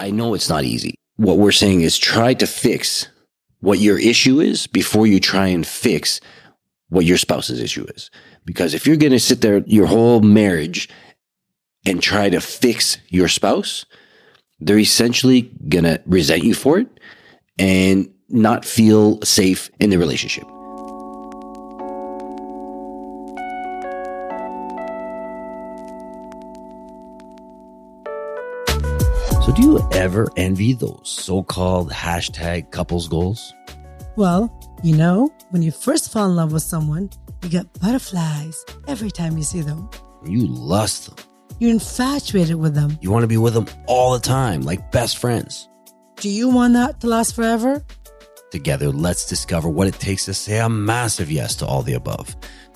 I know it's not easy. What we're saying is try to fix what your issue is before you try and fix what your spouse's issue is. Because if you're going to sit there your whole marriage and try to fix your spouse, they're essentially going to resent you for it and not feel safe in the relationship. Ever envy those so called hashtag couples goals? Well, you know, when you first fall in love with someone, you get butterflies every time you see them. You lust them. You're infatuated with them. You want to be with them all the time, like best friends. Do you want that to last forever? Together, let's discover what it takes to say a massive yes to all the above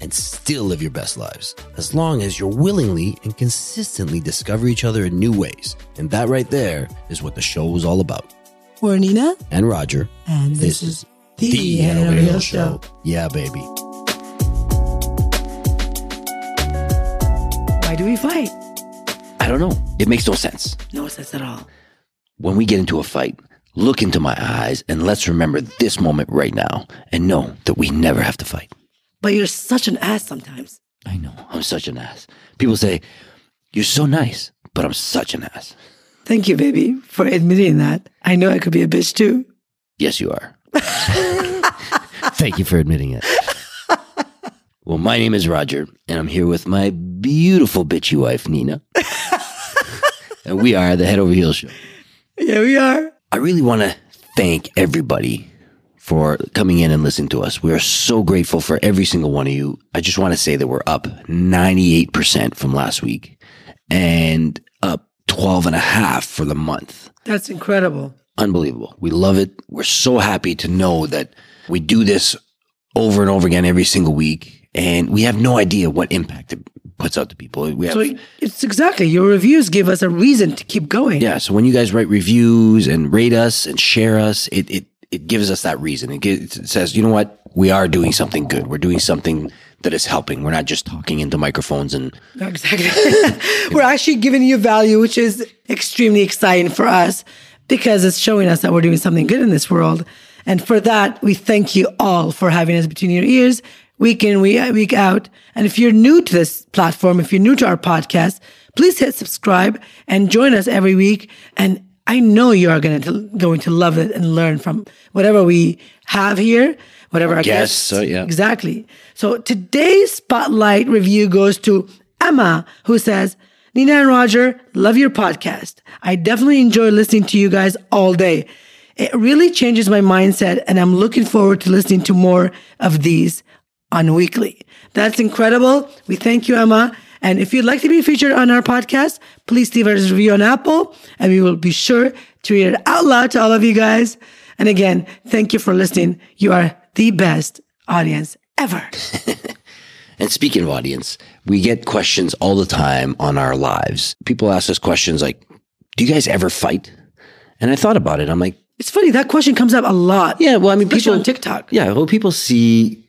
and still live your best lives as long as you're willingly and consistently discover each other in new ways. And that right there is what the show is all about. We're Nina, And Roger. and this, is the, The Head Head Over Over Heels Heels Show. Yeah, baby. Why do we fight? I don't know. It makes no sense. No sense at all. When we get into a fight, look into my eyes and let's remember this moment right now and know that we never have to fight. But you're such an ass sometimes. I know. I'm such an ass. People say, You're so nice, but I'm such an ass. Thank you, baby, for admitting that. I know I could be a bitch too. Yes, you are. Thank you for admitting it. Well, my name is Roger, and I'm here with my beautiful bitchy wife, Nina. and we are the Head Over Heels Show. Yeah, we are. I really want to thank everybody for coming in and listening to us. We are so grateful for every single one of you. I just want to say that we're up 98% from last week and up 12 and a half for the month. That's incredible. Unbelievable. We love it. We're so happy to know that we do this over and over again every single week. And we have no idea what impact it puts out to people. We have, So it's exactly your reviews give us a reason to keep going. yeah. So when you guys write reviews and rate us and share us, it, it, it gives us that reason. It, gives, it says, you know what? We are doing something good. We're doing something that is helping. We're not just talking into microphones and Exactly. we're actually giving you value, which is extremely exciting for us because it's showing us that we're doing something good in this world. And for that, we thank you all for having us between your ears week in, week, uh, week out. And if you're new to this platform, if you're new to our podcast, please hit subscribe and join us every week. And I know you are going to, going to love it and learn from whatever we have here, whatever our guests, guests. so, yeah. Exactly. So today's spotlight review goes to Emma, who says, Nina and Roger, love your podcast. I definitely enjoy listening to you guys all day. It really changes my mindset, and I'm looking forward to listening to more of these on weekly. That's incredible. We thank you, Emma. And if you'd like to be featured on our podcast, please leave us a review on Apple, and we will be sure to read it out loud to all of you guys. And again, thank you for listening. You are the best audience ever. And speaking of audience, we get questions all the time on our lives. People ask us questions like, do you guys ever fight? And I thought about it. I'm like, It's funny that question comes up a lot. yeah, well, I mean, especially people on TikTok. Yeah, well, people see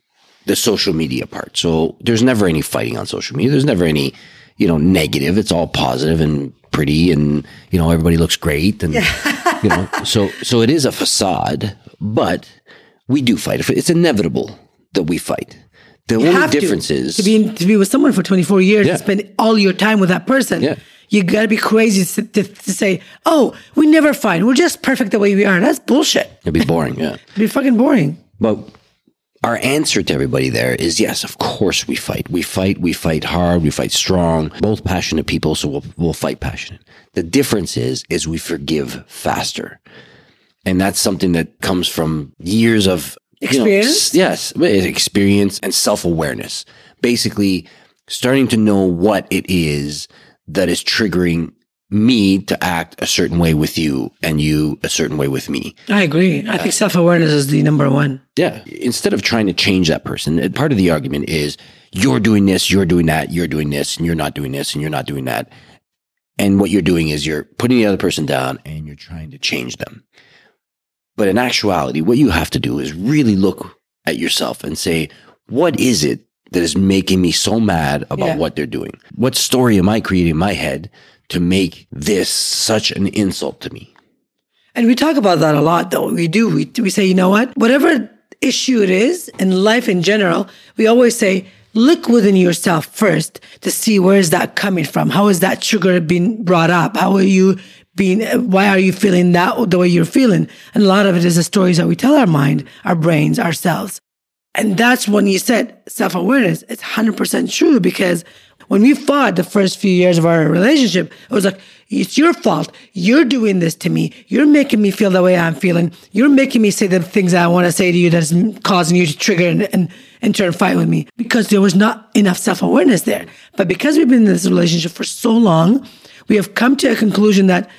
the social media part. So there's never any fighting on social media. There's never any, you know, negative. It's all positive and pretty and, you know, everybody looks great. And, you know, so, so it is a facade, but we do fight. It's inevitable that we fight. The You only have to. is to be to be with someone for 24 years Yeah. and spend all your time with that person. Yeah. You gotta be crazy to, to, to say, "Oh, we never fight. We're just perfect the way we are." That's bullshit. it'd be boring. Yeah. It'd be fucking boring. But our answer to everybody there is yes, of course we fight. We fight, we fight hard, we fight strong, both passionate people, so we'll, we'll fight passionate. The difference is, is we forgive faster. And that's something that comes from years of you know, Experience? yes, experience and self awareness. Basically, starting to know what it is that is triggering me to act a certain way with you and you a certain way with me. I agree. I think self awareness is the number one. Yeah. Instead of trying to change that person, uh, part of the argument is you're doing this, you're doing that, you're doing this, and you're not doing this, and you're not doing that. And what you're doing is you're putting the other person down and you're trying to change them. But in actuality, what you have to do is really look at yourself and say, what is it that is making me so mad about Yeah. what they're doing? What story am I creating in my head to make this such an insult to me? And we talk about that a lot, though. We do. We, we say, you know what? Whatever issue it is in life in general, we always say, look within yourself first to see where is that coming from? How is that sugar being brought up? How are you being, why are you feeling that the way you're feeling? And a lot of it is the stories that we tell our mind, our brains, ourselves. And that's when you said self awareness. It's 100% true because when we fought the first few years of our relationship, it was like, it's your fault. You're doing this to me. You're making me feel the way I'm feeling. You're making me say the things that I want to say to you that's causing you to trigger and, and, and turn fight with me because there was not enough self awareness there. But because we've been in this relationship for so long, we have come to a conclusion that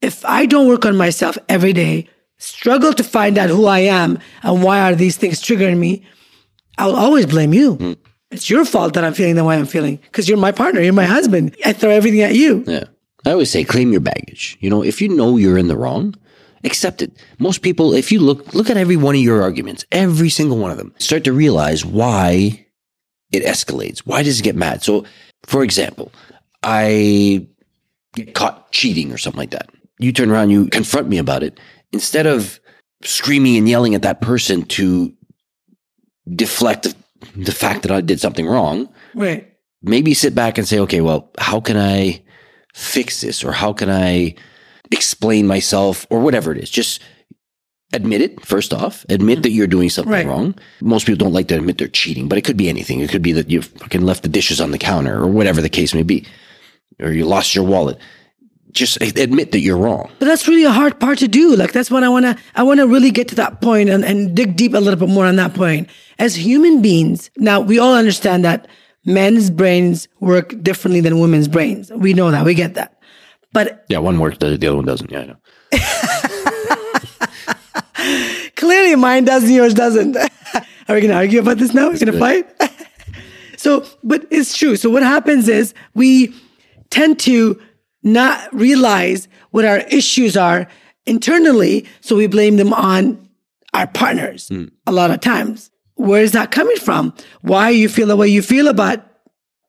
if I don't work on myself every day, struggle to find out who I am and why are these things triggering me, I'll always blame you. Hmm. It's your fault that I'm feeling the way I'm feeling because you're my partner, you're my husband. I throw everything at you. Yeah. I always say claim your baggage. You know, if you know you're in the wrong, accept it. Most people, if you look look at every one of your arguments, every single one of them, start to realize why it escalates. Why does it get mad? So, for example, I get caught cheating or something like that. You turn around, you confront me about it. Instead of screaming and yelling at that person to deflect the, fact that I did something wrong, Right. maybe sit back and say, okay, well, how can I fix this or how can I explain myself or whatever it is? Just admit it first off. Admit that you're doing something Right. wrong. Most people don't like to admit they're cheating, but it could be anything. It could be that you fucking left the dishes on the counter or whatever the case may be, or you lost your wallet. Just admit that you're wrong. But that's really a hard part to do. Like that's what I wanna I wanna really get to that point and, and dig deep a little bit more on that point. As human beings, now we all understand that men's brains work differently than women's brains. We know that, we get that. But Yeah, one works, the the other one doesn't. Yeah, I know. clearly mine does and yours doesn't. Are we gonna argue about this now? We're gonna fight? so, but it's true. So what happens is we tend to not realize what our issues are internally. So we blame them on our partners a lot of times. Where is that coming from? Why you feel the way you feel about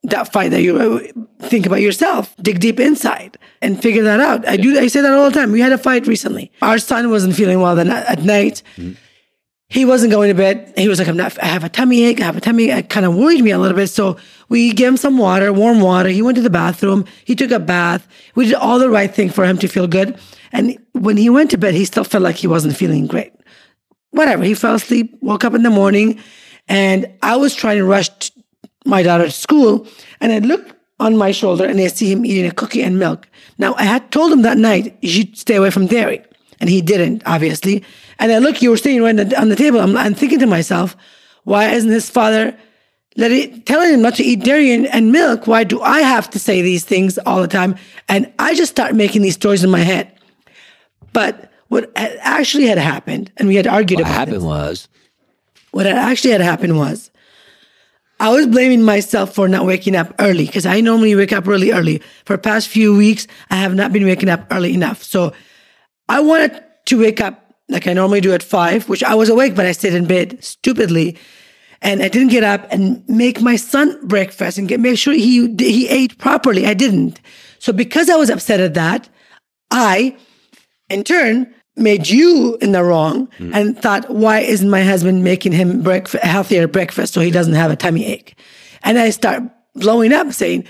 that fight that you uh, think about yourself. Dig deep inside and figure that out. I do. I say that all the time. We had a fight recently. Our son wasn't feeling well at night. He wasn't going to bed. He was like, "I'm not. I have a tummy ache. I have a tummy." ache." It kind of worried me a little bit. So we gave him some water, warm water. He went to the bathroom. He took a bath. We did all the right thing for him to feel good. And when he went to bed, he still felt like he wasn't feeling great whatever. He fell asleep, woke up in the morning, and I was trying to rush my daughter to school. And I look on my shoulder and I see him eating a cookie and milk. Now, I had told him that night, you should stay away from dairy. And he didn't, obviously. And I look, you were sitting right on the, on the table. I'm, I'm thinking to myself, why isn't his father letting, telling him not to eat dairy and, and milk? Why do I have to say these things all the time? And I just start making these stories in my head. But what had actually had happened, and we had argued What about happened this, was, what had actually had happened was I was blaming myself for not waking up early because I normally wake up really early. For the past few weeks, I have not been waking up early enough. So I wanted to wake up like I normally do at five, which I was awake, but I stayed in bed stupidly. And I didn't get up and make my son breakfast and get, make sure he, he ate properly. I didn't. So because I was upset at that, I, in turn, made you in the wrong mm. and thought, why isn't my husband making him breakfast, a healthier breakfast so he doesn't have a tummy ache? And I start blowing up saying,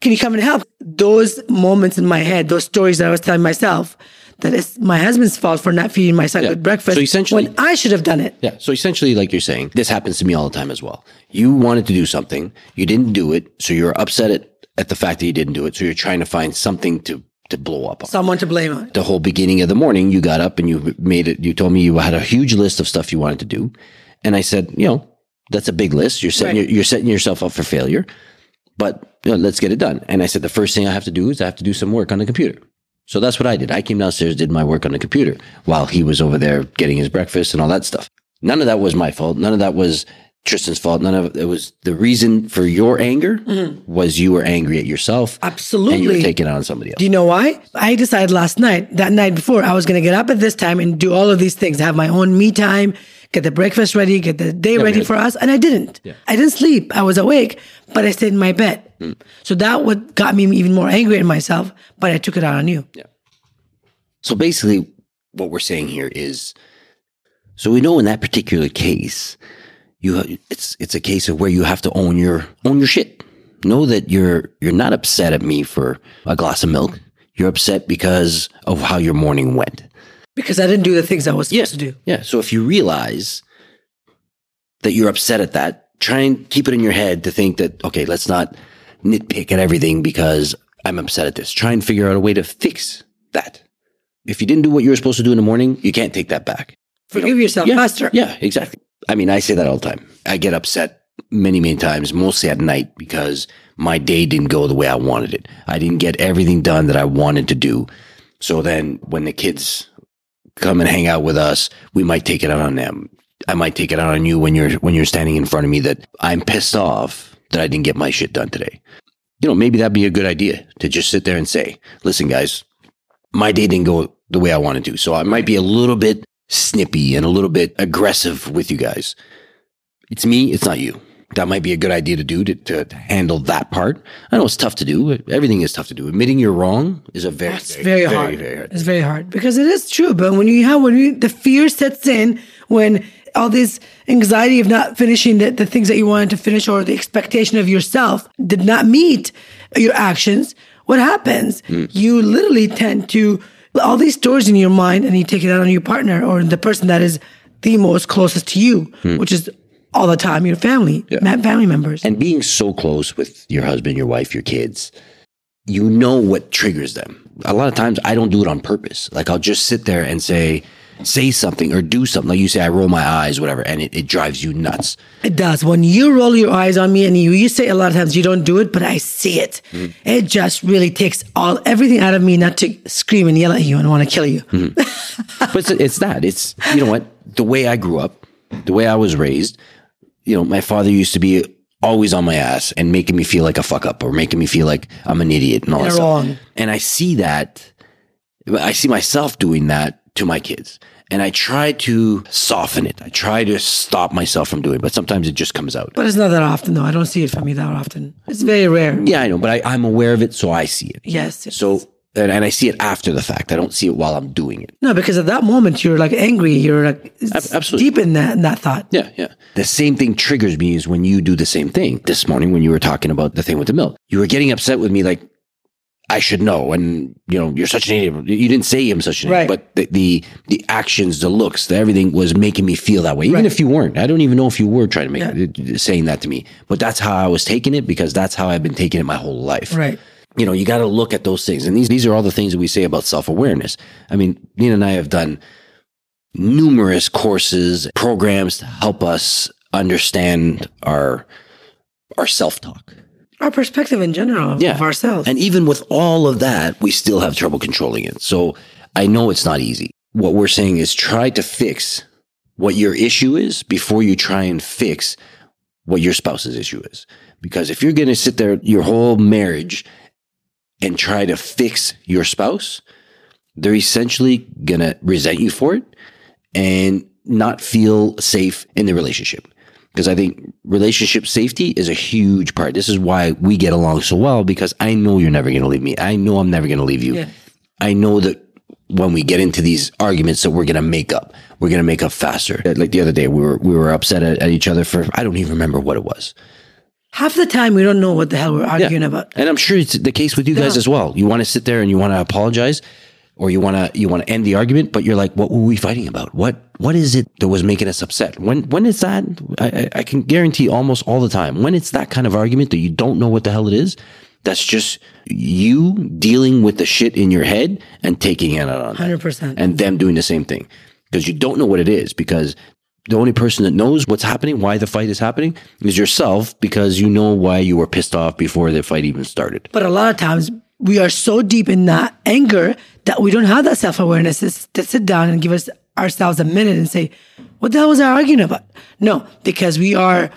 can you come and help? Those moments in my head, those stories that I was telling myself, that it's my husband's fault for not feeding my son Yeah. good breakfast So essentially- when I should have done it. Yeah. So essentially, like you're saying, this happens to me all the time as well. You wanted to do something, you didn't do it, so you're upset at, at the fact that you didn't do it. So you're trying to find something to to blow up on. Someone to blame on. the whole beginning of the morning, you got up and you made it. You told me you had a huge list of stuff you wanted to do, and I said, you know, that's a big list. You're setting Right. you're setting yourself up for failure. but you know, let's get it done. And I said, the first thing I have to do is I have to do some work on the computer. So that's what I did. I came downstairs, did my work on the computer while he was over there getting his breakfast and all that stuff. None of that was my fault. None of that was Tristan's fault. None of it was the reason for your anger mm-hmm. was you were angry at yourself. And you were Absolutely. taking it on somebody else. Do you know why? I decided last night, that night before, I was going to get up at this time and do all of these things, have my own me time, get the breakfast ready, get the day ready good. for us. And I didn't. I didn't sleep. I was awake, but I stayed in my bed. Hmm. So that what got me even more angry at myself, but I took it out on you. Yeah. So basically, what we're saying here is, so we know in that particular case, you it's it's a case of where you have to own your own your shit. Know that you're you're not upset at me for a glass of milk. You're upset because of how your morning went. Because I didn't do the things I was supposed to do. Yeah. So if you realize that you're upset at that, try and keep it in your head to think that, okay, let's not nitpick at everything because I'm upset at this. Try and figure out a way to fix that. If you didn't do what you were supposed to do in the morning, you can't take that back. Forgive yourself Yeah. faster. Yeah, exactly. I mean, I say that all the time. I get upset many, many times, mostly at night because my day didn't go the way I wanted it. I didn't get everything done that I wanted to do. So then when the kids come and hang out with us, we might take it out on them. I might take it out on you when you're when you're standing in front of me that I'm pissed off that I didn't get my shit done today. You know, maybe that'd be a good idea to just sit there and say, "Listen, guys, my day didn't go the way I wanted to. So I might be a little bit snippy and a little bit aggressive with you guys. It's me, it's not you. That might be a good idea to do to, to, handle that part. I know it's tough to do. Everything is tough to do. Admitting you're wrong is a very, It's very, hard. very hard. It's very hard because it is true. But when you have when you, the fear sets in, when all this anxiety of not finishing the, the things that you wanted to finish or the expectation of yourself did not meet your actions, what happens? Hmm. You literally tend to all these stories in your mind, and you take it out on your partner or the person that is the most closest to you, hmm. which is all the time your family, ma- family members. And being so close with your husband, your wife, your kids, you know what triggers them. A lot of times I don't do it on purpose. Like I'll just sit there and say, say something or do something. Like you say, I roll my eyes, whatever, and it, it drives you nuts. It does. When you roll your eyes on me and you, you say a lot of times you don't do it, but I see it. Mm-hmm. It just really takes all everything out of me not to scream and yell at you and want to kill you. Mm-hmm. but it's, it's that. It's, you know what? The way I grew up, the way I was raised, you know, my father used to be always on my ass and making me feel like a fuck up or making me feel like I'm an idiot and all that You're stuff. wrong. And I see that, I see myself doing that to my kids. And I try to soften it. I try to stop myself from doing it, but sometimes it just comes out. But it's not that often, though. I don't see it from you that often. It's very rare. Yeah, I know, but I, I'm aware of it, so I see it. Yes. So, and, and I see it after the fact. I don't see it while I'm doing it. no, because at that moment you're like angry. You're like absolutely. deep in that in that thought. Yeah, yeah. The same thing triggers me is when you do the same thing. This morning when you were talking about the thing with the milk, you were getting upset with me like I should know, and you know you're such an idiot. You didn't say I'm such an Right. idiot, but the, the the actions, the looks, the everything was making me feel that way. Even Right. if you weren't, I don't even know if you were trying to make saying that to me. But that's how I was taking it because that's how I've been taking it my whole life Right. You know, you got to look at those things. And these, these are all the things that we say about self awareness. I mean, Nina and I have done numerous courses, programs to help us understand our, our self talk. Our perspective in general of, of ourselves. And even with all of that, we still have trouble controlling it. So I know it's not easy. What we're saying is try to fix what your issue is before you try and fix what your spouse's issue is. Because if you're going to sit there your whole marriage and try to fix your spouse, they're essentially going to resent you for it and not feel safe in the relationship. Because I think relationship safety is a huge part. This is why we get along so well because I know you're never going to leave me. I know I'm never going to leave you. Yeah. I know that when we get into these arguments that we're going to make up, we're going to make up faster. Like the other day, we were, we were upset at, at each other for, I don't even remember what it was. Half the time we don't know what the hell we're arguing about. And I'm sure it's the case with you guys Yeah. as well. You want to sit there and you want to apologize or you want to, you want to end the argument, but you're like, what were we fighting about? What, what is it that was making us upset? When, when is that? I, I- can guarantee almost all the time when it's that kind of argument that you don't know what the hell it is. That's just you dealing with the shit in your head and taking it out on 100%. and them doing the same thing because you don't know what it is because the only person that knows what's happening, why the fight is happening, is yourself because you know why you were pissed off before the fight even started. But a lot of times we are so deep in that anger that we don't have that self awareness to, sit down and give us ourselves a minute and say, "What the hell was I arguing about?" No, because we are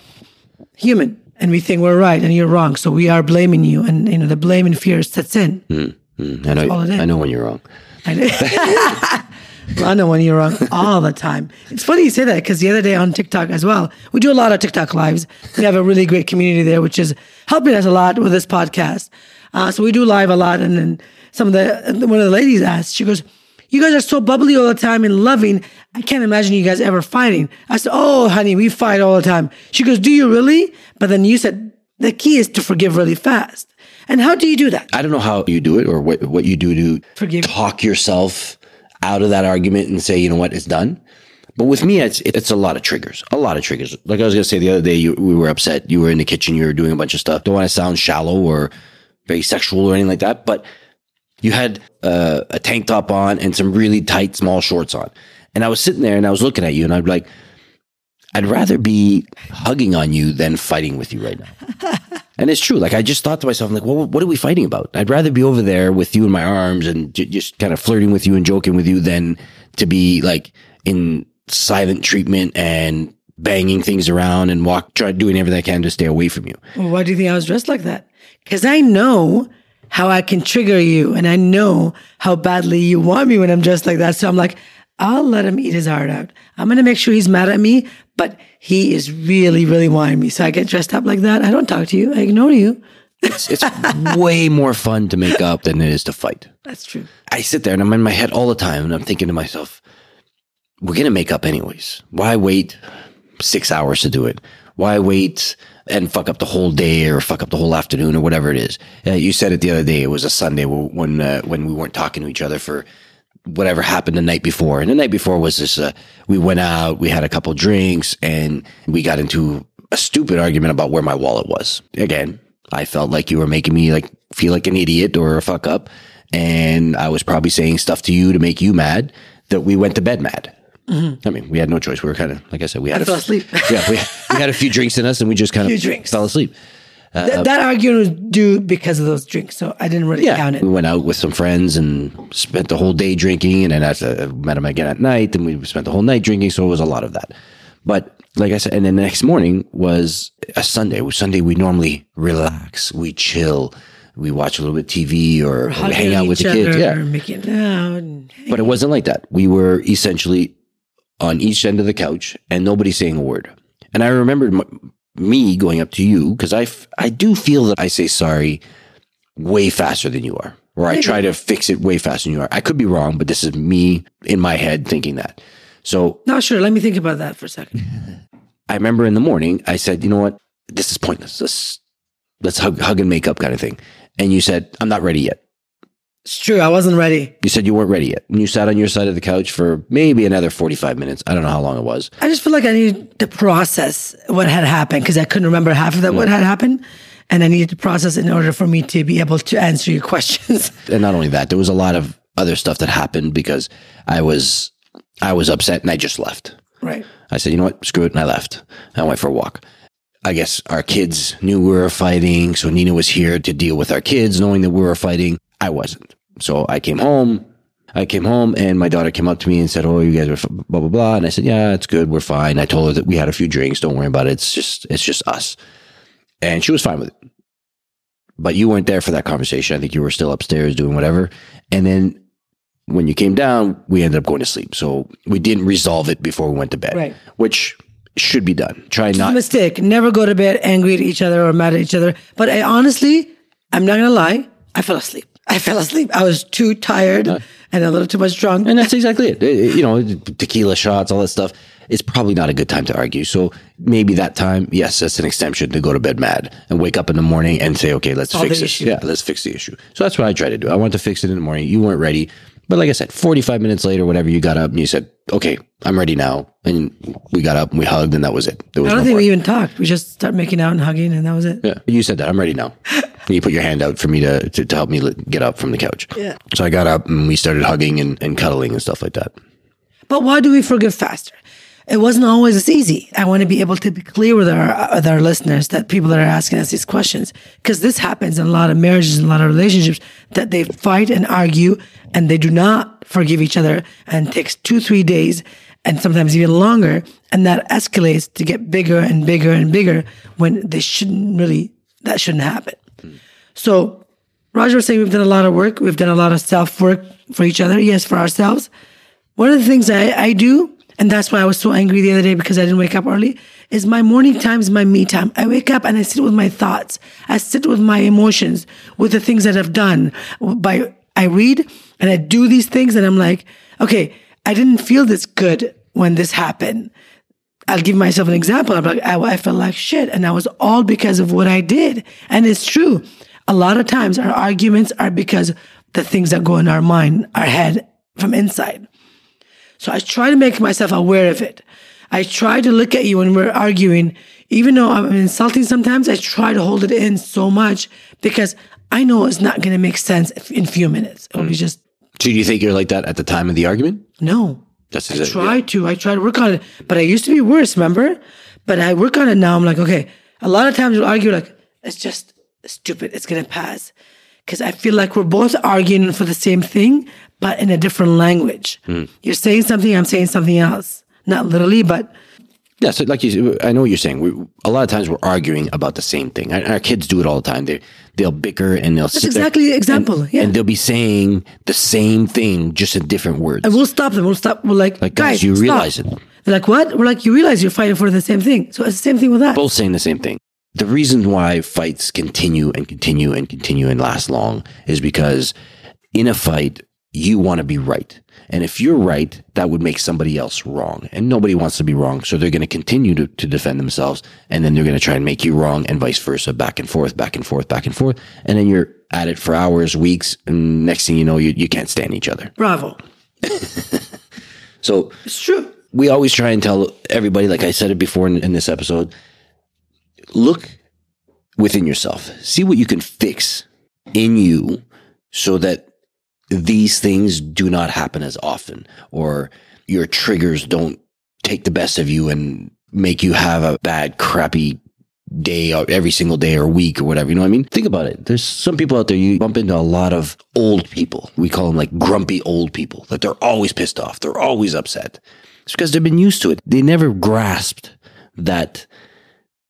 human and we think we're right and you're wrong, so we are blaming you, and you know the blame and fear sets in. Mm, I know, all it is. I know when you're wrong. I know. well, I know when you're wrong all the time. It's funny you say that because the other day on TikTok as well, we do a lot of TikTok lives. We have a really great community there, which is helping us a lot with this podcast. Uh, so we do live a lot, and then some of the one of the ladies asked, she goes, "You guys are so bubbly all the time and loving. I can't imagine you guys ever fighting." I said, "Oh, honey, we fight all the time." She goes, "Do you really?" But then you said the key is to forgive really fast. And how do you do that? I don't know how you do it or what, what you do to Forgive. talk yourself out of that argument and say, you know what, it's done. But with me, it's it's a lot of triggers, a lot of triggers. Like I was gonna say the other day, you, we were upset. You were in the kitchen, you were doing a bunch of stuff. Don't want to sound shallow or very sexual or anything like that, but you had uh, a tank top on and some really tight small shorts on, and I was sitting there and I was looking at you, and I'd like, I'd rather be hugging on you than fighting with you right now. And it's true. Like I just thought to myself, I'm like, well, what are we fighting about? I'd rather be over there with you in my arms and j- just kind of flirting with you and joking with you than to be like in silent treatment and banging things around and walk, try doing everything I can to stay away from you. Well, why do you think I was dressed like that? Because I know how I can trigger you and I know how badly you want me when I'm dressed like that. So I'm like, I'll let him eat his heart out. I'm going to make sure he's mad at me, but he is really, really wanting me. So I get dressed up like that. I don't talk to you. I ignore you. It's, it's way more fun to make up than it is to fight. That's true. I sit there and I'm in my head all the time and I'm thinking to myself, we're going to make up anyways. Why wait six hours to do it? Why wait and fuck up the whole day or fuck up the whole afternoon or whatever it is? Uh, you said it the other day. It was a Sunday when, uh, when we weren't talking to each other for whatever happened the night before. And the night before was this, uh, we went out, we had a couple drinks and we got into a stupid argument about where my wallet was. Again, I felt like you were making me like feel like an idiot or a fuck up. And I was probably saying stuff to you to make you mad that we went to bed mad. I mean, we had no choice. We were kind of, like I said, we had I a fell asleep. yeah, we, we had a few drinks in us and we just kind of fell asleep. Th- that argument was due because of those drinks. So I didn't really Yeah, count it. we went out with some friends and spent the whole day drinking, and then I uh, met him again at night, and we spent the whole night drinking. So it was a lot of that. But like I said, and then the next morning was a Sunday. Sunday we normally relax, we chill, we watch a little bit TV or, or hang out with the kids. Yeah, Making out. but it wasn't like that. We were essentially on each end of the couch and nobody saying a word. And I remembered me going up to you because I, f- I do feel that I say sorry way faster than you are, or I try to fix it way faster than you are. I could be wrong, but this is me in my head thinking that. So Not sure. Let me think about that for a second. I remember in the morning, I said, you know what? This is pointless. Let's, let's hug, hug and make up kind of thing. And you said, I'm not ready yet. It's true. I wasn't ready. You said you weren't ready yet. And you sat on your side of the couch for maybe another 45 minutes. I don't know how long it was. I just feel like I needed to process what had happened because I couldn't remember half of that, what had happened. And I needed to process in order for me to be able to answer your questions. And not only that, there was a lot of other stuff that happened because I was, I was upset and I just left. right. I said, you know what? Screw it. And I left. I went for a walk. I guess our kids knew we were fighting. So Nina was here to deal with our kids, knowing that we were fighting. I wasn't. So I came home. I came home and my daughter came up to me and said, Oh, you guys are f- blah, blah, blah. And I said, Yeah, it's good. We're fine. I told her that we had a few drinks. Don't worry about it. It's just, it's just us. And she was fine with it. But you weren't there for that conversation. I think you were still upstairs doing whatever. And then when you came down, we ended up going to sleep. So we didn't resolve it before we went to bed, Right. which should be done. Try It's a not. mistake. Never go to bed angry at each other or mad at each other. But I honestly, I'm not going to lie, I fell asleep. I fell asleep. I was too tired and a little too much drunk. And that's exactly it. It- You know, tequila shots, all that stuff. It's probably not a good time to argue. So maybe that time, yes, that's an extension to go to bed mad and wake up in the morning and say, okay, let's Solve fix this. issue. Yeah, let's fix the issue. So that's what I tried to do. I wanted to fix it in the morning. You weren't ready. But like I said, 45 minutes later, whatever, you got up and you said, okay, I'm ready now. And we got up and we hugged and that was it. There was I don't no think we even talked. We just started making out and hugging, and that was it. Yeah, you said that. I'm ready now. And you put your hand out for me to, to, to help me get up from the couch. Yeah. So I got up and we started hugging and, and cuddling and stuff like that. But why do we forgive faster? It wasn't always as easy. I want to be able to be clear with our with our listeners that people that are asking us these questions because this happens in a lot of marriages and a lot of relationships that they fight and argue and they do not forgive each other and takes two three days and sometimes even longer and that escalates to get bigger and bigger and bigger when they shouldn't really that shouldn't happen. Hmm. So Roger was saying we've done a lot of work. We've done a lot of self work for each other. Yes, for ourselves. One of the things I, I do, and that's why I was so angry the other day because I didn't wake up early, is my morning time is my me time. I wake up and I sit with my thoughts. I sit with my emotions, with the things that I've done. By I read and I do these things, and I'm like, okay, I didn't feel this good when this happened. I'll give myself an example. I'm like, I, I felt like shit, and that was all because of what I did. And it's true. A lot of times, our arguments are because the things that go in our mind, our head, from inside. So I try to make myself aware of it. I try to look at you when we're arguing, even though I'm insulting sometimes, I try to hold it in so much because I know it's not going to make sense in a few minutes. It'll be mm. just, So do you think you're like that at the time of the argument? no. That's I try to. I try to work on it. But I used to be worse, remember? But I work on it now. I'm like, okay, a lot of times we'll argue like, it's just stupid. It's going to pass. Because I feel like we're both arguing for the same thing, but in a different language. Hmm. You're saying something, I'm saying something else. Not literally, but Yeah, so like you, I know what you're saying. We, a lot of times we're arguing about the same thing. Our, our kids do it all the time. They they'll bicker and they'll that's exactly the example. and, yeah. and they'll be saying the same thing just in different words. and we'll stop them. We'll stop. We're like, Like, guys, guys, you stop." realize it. They're like, what? We're like, you realize you're fighting for the same thing. So it's the same thing with that. Both saying the same thing. The reason why fights continue and continue and continue and last long is because in a fight you want to be right. And if you're right, that would make somebody else wrong. And nobody wants to be wrong. So they're going to continue to, to defend themselves. And then they're going to try and make you wrong and vice versa, back and forth, back and forth, back and forth. And then you're at it for hours, weeks. And next thing you know, you, you can't stand each other. Bravo. So It's true. we always try and tell everybody, like I said it before in, in this episode, look within yourself, see what you can fix in you so that these things do not happen as often or your triggers don't take the best of you and make you have a bad, crappy day every single day or week or whatever. You know what I mean? Think about it. There's some people out there, you bump into a lot of old people. We call them like grumpy old people, that they're always pissed off. They're always upset. It's because they've been used to it. They never grasped that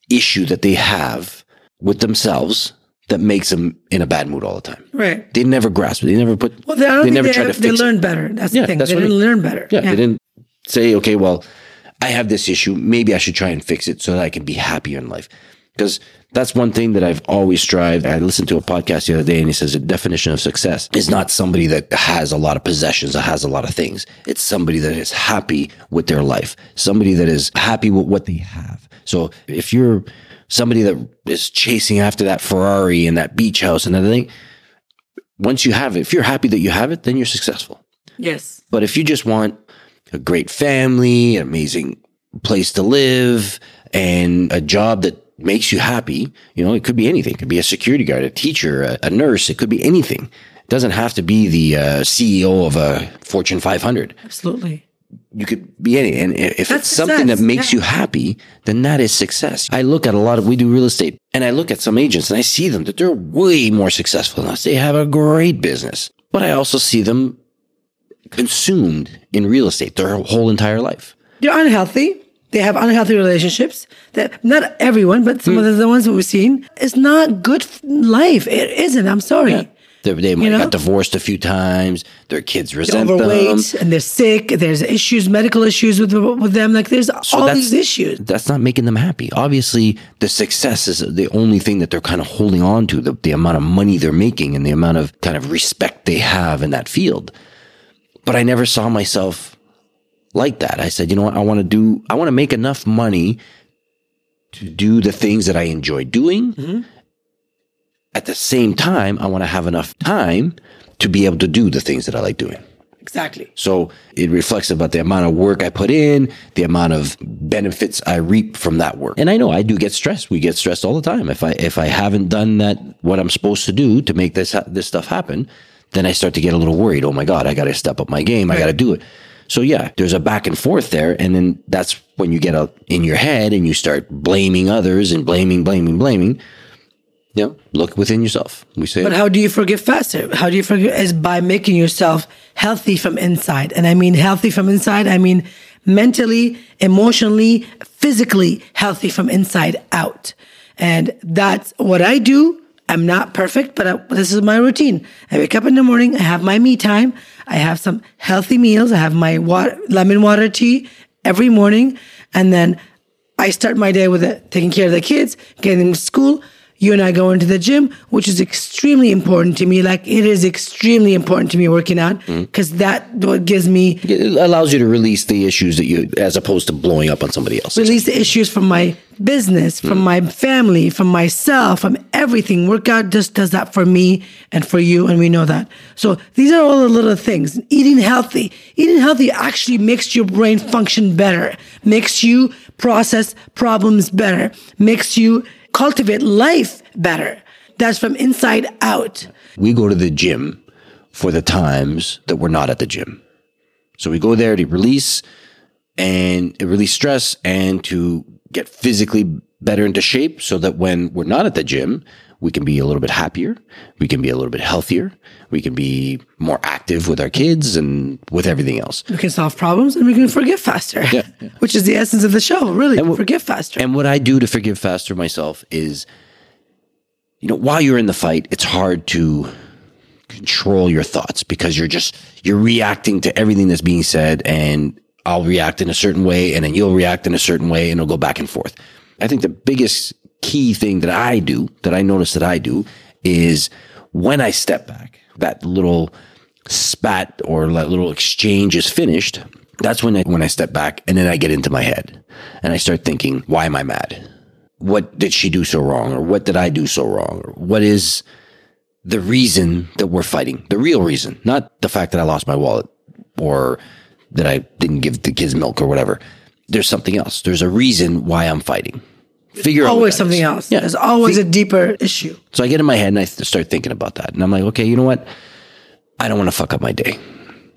issue that they have with themselves that makes them in a bad mood all the time. Right. They never grasp it. They never put, Well, they, I don't they never they, try to they fix it. learn better. That's Yeah, the thing. that's they what I didn't mean. learn better. Yeah, they didn't say, okay, well, I have this issue. Maybe I should try and fix it so that I can be happier in life. Because that's one thing that I've always strived. I listened to a podcast the other day and he says the definition of success is not somebody that has a lot of possessions, that has a lot of things. It's somebody that is happy with their life, somebody that is happy with what they have. So if you're somebody that is chasing after that Ferrari and that beach house and everything, once you have it, if you're happy that you have it, then you're successful. Yes. But if you just want a great family, an amazing place to live, and a job that makes you happy, you know, it could be anything. It could be a security guard, a teacher, a, a nurse. It could be anything. It doesn't have to be the uh, CEO of a Fortune 500. Absolutely. You could be any. And if That's it's something that makes yeah. you happy, then that is success. I look at a lot of, we do real estate, and I look at some agents and I see them that they're way more successful than us. They have a great business. But I also see them consumed in real estate their whole entire life. They're unhealthy. They have unhealthy relationships. That not everyone, but some hmm. of the, ones that we've seen, it's not good life. It isn't. I'm sorry. They, they might You know? got divorced a few times. Their kids They're resent them. and they're sick. There's issues, medical issues with with them. Like there's all these issues. That's not making them happy. Obviously, the success is the only thing that they're kind of holding on to. The, the amount of money they're making and the amount of kind of respect they have in that field. But I never saw myself like that. I said, you know what? I want to do. I want to make enough money to do the things that I enjoy doing. Mm-hmm. At the same time, I want to have enough time to be able to do the things that I like doing. Exactly. So it reflects about the amount of work I put in, the amount of benefits I reap from that work. And I know I do get stressed. We get stressed all the time. If I if I haven't done that what I'm supposed to do to make this this stuff happen, then I start to get a little worried. Oh my god, I got to step up my game. I got to do it. So yeah, there's a back and forth there. And then that's when you get out in your head and you start blaming others and blaming, blaming, blaming. You know, look within yourself. We say, But how do you forgive faster? How do you forgive? Is by making yourself healthy from inside. And I mean healthy from inside. I mean mentally, emotionally, physically healthy from inside out. And that's what I do. I'm not perfect, but I, this is my routine. I wake up in the morning. I have my me time. I have some healthy meals. I have my water, lemon water tea every morning. And then I start my day with it, taking care of the kids, getting them to school. You and I go into the gym, which is extremely important to me. Like it is extremely important to me working out mm-hmm. because that what gives me it allows you to release the issues that you, as opposed to blowing up on somebody else. release the issues from my business, from mm-hmm. my family, from myself, from everything. Workout just does that for me and for you, and we know that. So these are all the little things. Eating healthy. Eating healthy actually makes your brain function better, makes you process problems better, makes you cultivate life better. That's from inside out. we go to the gym for the times that we're not at the gym. So we go there to release and release stress and to get physically better into shape so that when we're not at the gym, we can be a little bit happier. We can be a little bit healthier. We can be more active with our kids and with everything else. We can solve problems and we can forgive faster, Yeah, which is the essence of the show. Really, forgive faster. And what I do to forgive faster myself is, you know, while you're in the fight, it's hard to control your thoughts because you're just, you're reacting to everything that's being said and I'll react in a certain way and then you'll react in a certain way and it'll go back and forth. I think the biggest key thing that I do, that I notice that I do is when I step back, that little spat or that little exchange is finished. That's when I, when I step back and then I get into my head and I start thinking, why am I mad? What did she do so wrong? Or what did I do so wrong? Or what is the reason that we're fighting? The real reason, not the fact that I lost my wallet or that I didn't give the kids milk or whatever. There's something else. There's a reason why I'm fighting. Figure out always something is. else. Yeah. There's always a deeper issue. So I get in my head and I start thinking about that. And I'm like, okay, you know what? I don't want to fuck up my day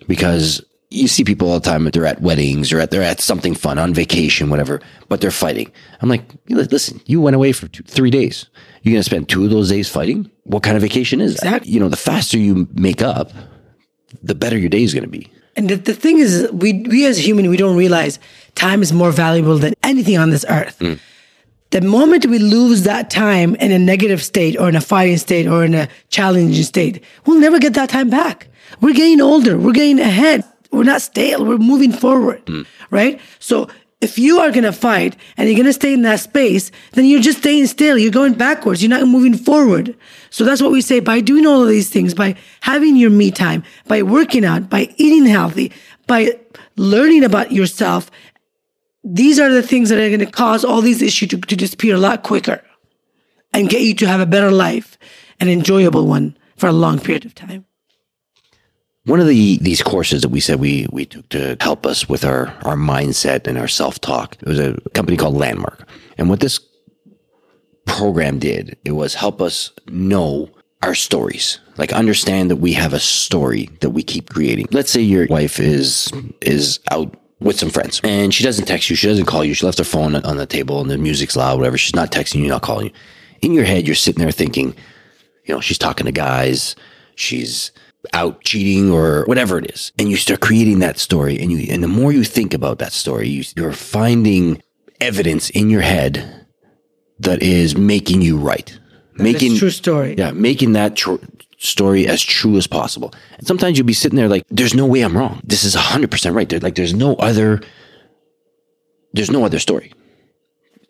because you see people all the time that they're at weddings or at they're at something fun on vacation, whatever, but they're fighting. I'm like, listen, you went away for two, three days. You're going to spend two of those days fighting? What kind of vacation is that? Exactly. You know, the faster you make up, the better your day is going to be. And the, the thing is, we, we as human, we don't realize time is more valuable than anything on this earth. Mm. The moment we lose that time in a negative state or in a fighting state or in a challenging state, we'll never get that time back. We're getting older. We're getting ahead. We're not stale. We're moving forward. Hmm. Right? So if you are going to fight and you're going to stay in that space, then you're just staying still. You're going backwards. You're not moving forward. So that's what we say by doing all of these things, by having your me time, by working out, by eating healthy, by learning about yourself. These are the things that are going to cause all these issues to, to disappear a lot quicker and get you to have a better life, an enjoyable one for a long period of time. One of the these courses that we said we we took to help us with our our mindset and our self talk. It was a company called Landmark, and what this program did it was help us know our stories, like understand that we have a story that we keep creating. Let's say your wife is is out with some friends and she doesn't text you, she doesn't call you, she left her phone on the table and the music's loud, whatever. She's not texting you, not calling you. In your head, you're sitting there thinking, you know, she's talking to guys, she's out cheating or whatever it is. And you start creating that story. And you, and the more you think about that story, you, you're finding evidence in your head that is making you right. Making true story. yeah, making that tr- story as true as possible. And sometimes you'll be sitting there like, there's no way I'm wrong. This is 100% right. There, like, there's no other, there's no other story.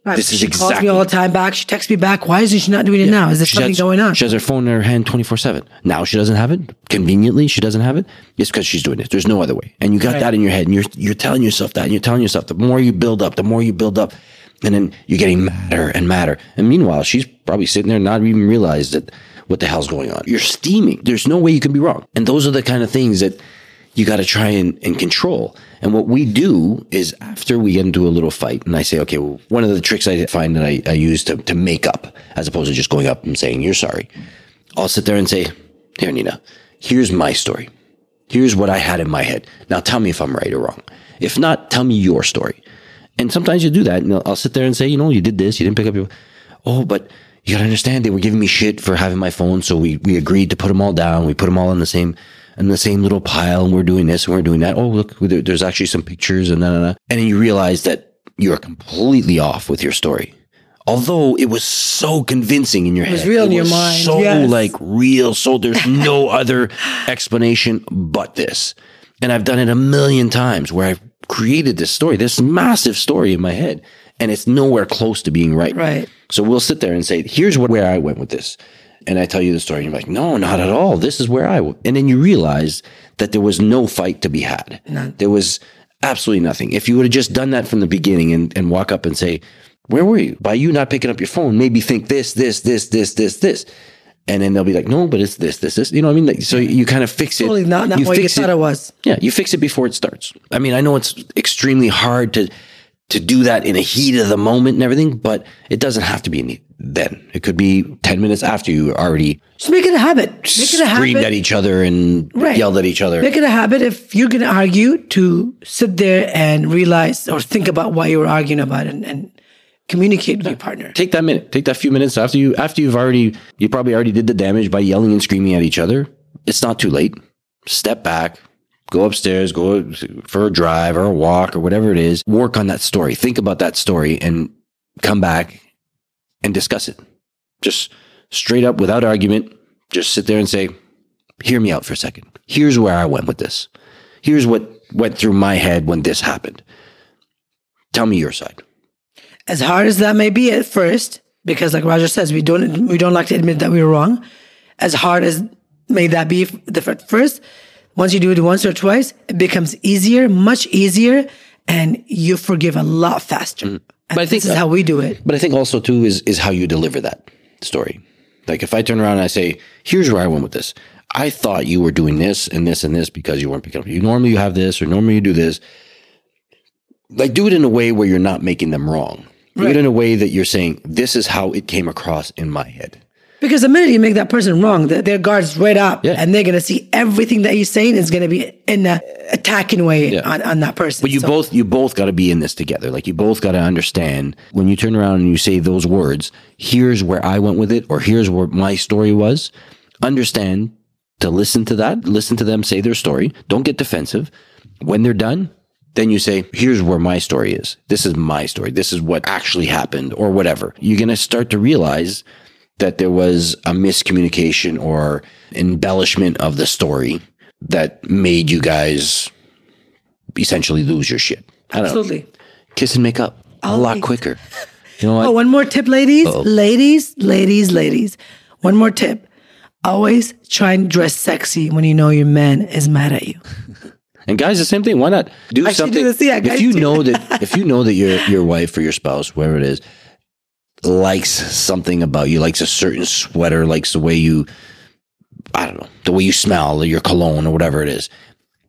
Right. This is she calls exactly- me all the time back. She texts me back. Why isn't she not doing it now? Is there She something has- going on? She has her phone in her hand 24 7. Now she doesn't have it. Conveniently, she doesn't have it. It's because she's doing it. There's no other way. And you got that in your head and you're, you're telling yourself that and you're telling yourself the more you build up, the more you build up. And then you're getting madder and madder. And meanwhile, she's probably sitting there not even realize that what the hell's going on. You're steaming. There's no way you can be wrong. And those are the kind of things that you got to try and, and control. And what we do is after we get into a little fight, and I say, okay, well, one of the tricks I find that I, I use to, to make up, as opposed to just going up and saying, you're sorry, I'll sit there and say, here, Nina, here's my story. Here's what I had in my head. Now tell me if I'm right or wrong. If not, tell me your story. And sometimes you do that. And I'll- I'll sit there and say, you know, you did this, you didn't pick up your, oh, but you gotta understand they were giving me shit for having my phone. So we, we agreed to put them all down. We put them all in the same, in the same little pile and we're doing this and we're doing that. Oh, look, there's actually some pictures and da. And then you realize that you're completely off with your story. Although it was so convincing in your head. It was real in your mind, So yes. like real. So there's no other explanation but this. And I've done it a million times where I've created this story, this massive story in my head, and it's nowhere close to being right. Right. So we'll sit there and say, here's where I went with this. And I tell you the story, and you're like, no, not at all. This is where I went. And then you realize that there was no fight to be had. None. There was absolutely nothing. If you would have just done that from the beginning and, and walk up and say, where were you? By you not picking up your phone, maybe think this, this, this, this, this, this. And then they'll be like, no, but it's this, this, this. You know what I mean? Like, so you kind of fix it. Totally not, not what you thought it was. yeah, you fix it before it starts. I mean, I know it's extremely hard to to do that in a heat of the moment and everything, but it doesn't have to be then. It could be ten minutes after you already Just make it a habit. Make it a screamed habit. at each other and Right. yelled at each other. Make it a habit if you're going to argue to sit there and realize or think about what you were arguing about and, and communicate with your partner. Take that minute. Take that few minutes after you after you've already you probably already did the damage by yelling and screaming at each other. It's not too late. Step back. Go upstairs, go for a drive or a walk or whatever it is. Work on that story. Think about that story and come back and discuss it. Just straight up without argument. Just sit there and say, hear me out for a second. Here's where I went with this. Here's what went through my head when this happened. Tell me your side. As hard as that may be at first, because like Roger says, we don't we don't like to admit that we were wrong. As hard as may that be the first, once you do it once or twice, it becomes easier, much easier, and you forgive a lot faster. And Mm. But I think this is how we do it. But I think also too is is how you deliver that story. Like if I turn around and I say, "Here's where I went with this. I thought you were doing this and this and this because you weren't picking up. You normally you have this or normally you do this." Like do it in a way where you're not making them wrong. Do it in a way that you're saying, "This is how it came across in my head." Because the minute you make that person wrong, th- their guard's right up, Yeah. and they're gonna see everything that you're saying is gonna be in an attacking way on, on that person. But you So- both you both got to be in this together. Like you both got to understand when you turn around and you say those words, here's where I went with it or here's where my story was. Understand to listen to that, listen to them say their story. Don't get defensive. When they're done, then you say, here's where my story is. This is my story. This is what actually happened or whatever. You're going to start to realize that there was a miscommunication or embellishment of the story that made you guys essentially lose your shit. I don't know. absolutely. Kiss and make up a oh, lot Always. quicker. You know what? Oh, one more tip, ladies. Ladies, ladies, ladies. One more tip. Always try and dress sexy when you know your man is mad at you. And guys, the same thing. Why not do Actually, something? do this, yeah, if you know that, if you know that your your wife or your spouse, whoever it is, likes something about you, likes a certain sweater, likes the way you, I don't know, the way you smell, or your cologne, or whatever it is,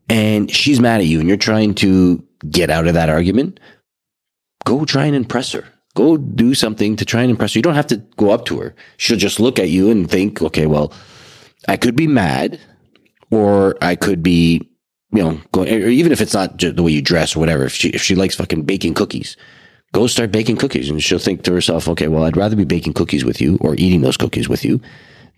and she's mad at you, and you're trying to get out of that argument, go try and impress her. Go do something to try and impress her. You don't have to go up to her. She'll just look at you and think, okay, well, I could be mad, or I could be you know, going, or even if it's not the way you dress or whatever, if she, if she likes fucking baking cookies, go start baking cookies. And she'll think to herself, okay, well, I'd rather be baking cookies with you or eating those cookies with you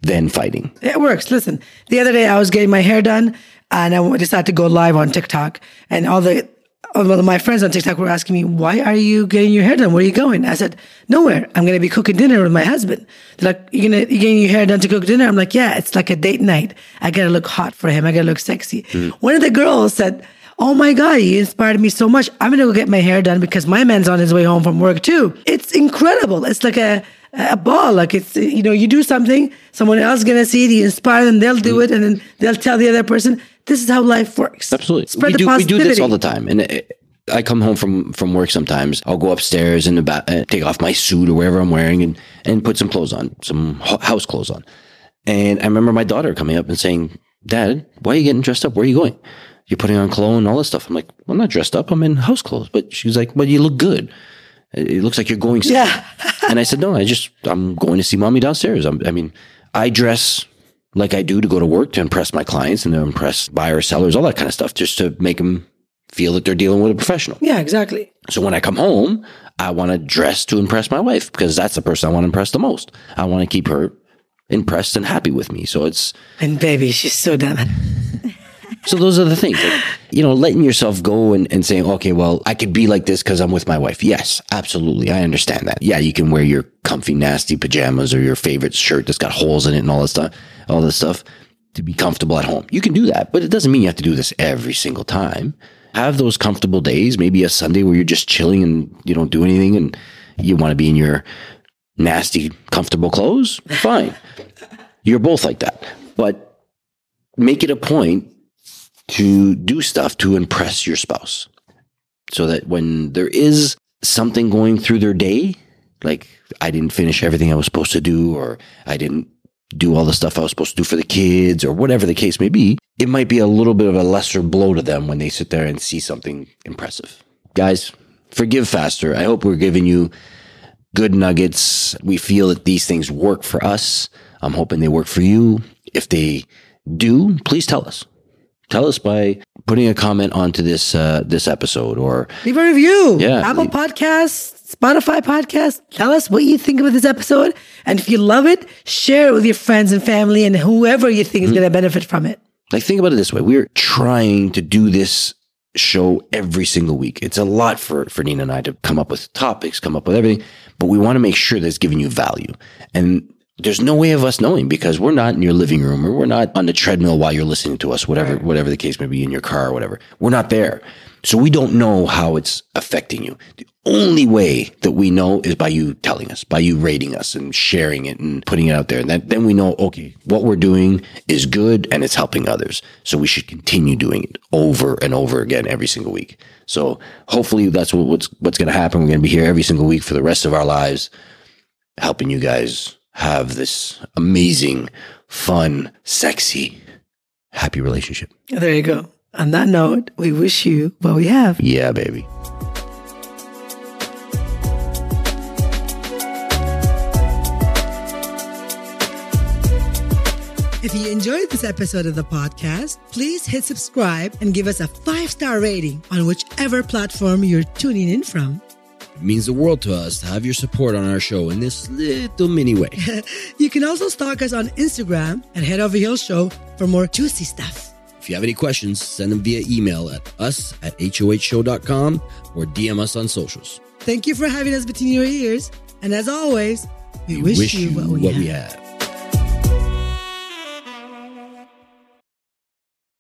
than fighting. It works. Listen, the other day I was getting my hair done and I decided to go live on TikTok. And all the all of my friends on TikTok were asking me, why are you getting your hair done? Where are you going? I said, nowhere. I'm going to be cooking dinner with my husband. They're like, you're going to, you getting your hair done to cook dinner? I'm like, yeah, it's like a date night. I got to look hot for him. I got to look sexy. Mm. One of the girls said, Oh my God, you inspired me so much. I'm going to go get my hair done because my man's on his way home from work too. It's incredible. It's like a, a ball. Like it's, you know, you do something, someone else is going to see it, you inspire them, they'll do it, and then they'll tell the other person, this is how life works. Absolutely. Spread we the do, we do this all the time. And it, I come home from, from work sometimes. I'll go upstairs and about, uh, take off my suit or whatever I'm wearing and, and put some clothes on, some ho- house clothes on. And I remember my daughter coming up and saying, Dad, why are you getting dressed up? Where are you going? You're putting on cologne and all this stuff. I'm like, I'm not dressed up. I'm in house clothes. But she's like, but you look good. It it looks like you're going. somewhere." Yeah. and I said, no, I just, I'm going to see mommy downstairs. I'm, I mean, I dress like I do to go to work to impress my clients and to impress buyers, sellers, all that kind of stuff, just to make them feel that they're dealing with a professional. Yeah, exactly. So when I come home, I want to dress to impress my wife because that's the person I want to impress the most. I want to keep her impressed and happy with me. So it's And baby, she's so done. so those are the things, like, you know, letting yourself go and, and saying, okay, well, I could be like this because I'm with my wife. Yes, absolutely. I understand that. Yeah, you can wear your comfy, nasty pajamas or your favorite shirt that's got holes in it and all this stuff, all this stuff to be comfortable at home. You can do that, but it doesn't mean you have to do this every single time. Have those comfortable days, maybe a Sunday where you're just chilling and you don't do anything and you want to be in your nasty, comfortable clothes. Fine. You're both like that. But make it a point to do stuff to impress your spouse so that when there is something going through their day, like I didn't finish everything I was supposed to do, or I didn't do all the stuff I was supposed to do for the kids, or whatever the case may be, it might be a little bit of a lesser blow to them when they sit there and see something impressive. Guys, forgive faster. I hope we're giving you good nuggets. We feel that these things work for us. I'm hoping they work for you. If they do, please tell us. Tell us by putting a comment onto this uh, this episode or Leave a review. Yeah. Apple Podcasts, Spotify Podcast. Tell us what you think about this episode. And if you love it, share it with your friends and family and whoever you think is Mm-hmm. going to benefit from it. like think about it this way we're trying to do this show every single week it's a lot for for nina and i to come up with topics come up with everything but we want to make sure that it's giving you value and there's no way of us knowing because we're not in your living room or we're not on the treadmill while you're listening to us whatever whatever the case may be in your car or whatever. We're not there. So we don't know how it's affecting you. The only way that we know is by you telling us by you rating us and sharing it and putting it out there. And that, then we know okay what we're doing is good and it's helping others. So we should continue doing it over and over again every single week. So hopefully that's what, what's what's going to happen. We're going to be here every single week for the rest of our lives helping you guys have this amazing fun sexy happy relationship There you go. On that note, we wish you what we have. yeah baby If you enjoyed this episode of the podcast, please hit subscribe and give us a five star rating on whichever platform you're tuning in from. It means the world to us to have your support on our show in this little mini way. You can also stalk us on Instagram at Head Over Heels Show for more juicy stuff. if you have any questions, send them via email at us at hohshow.com or DM us on socials. Thank you for having us between your ears. And as always, we, wish, you what we have. we have.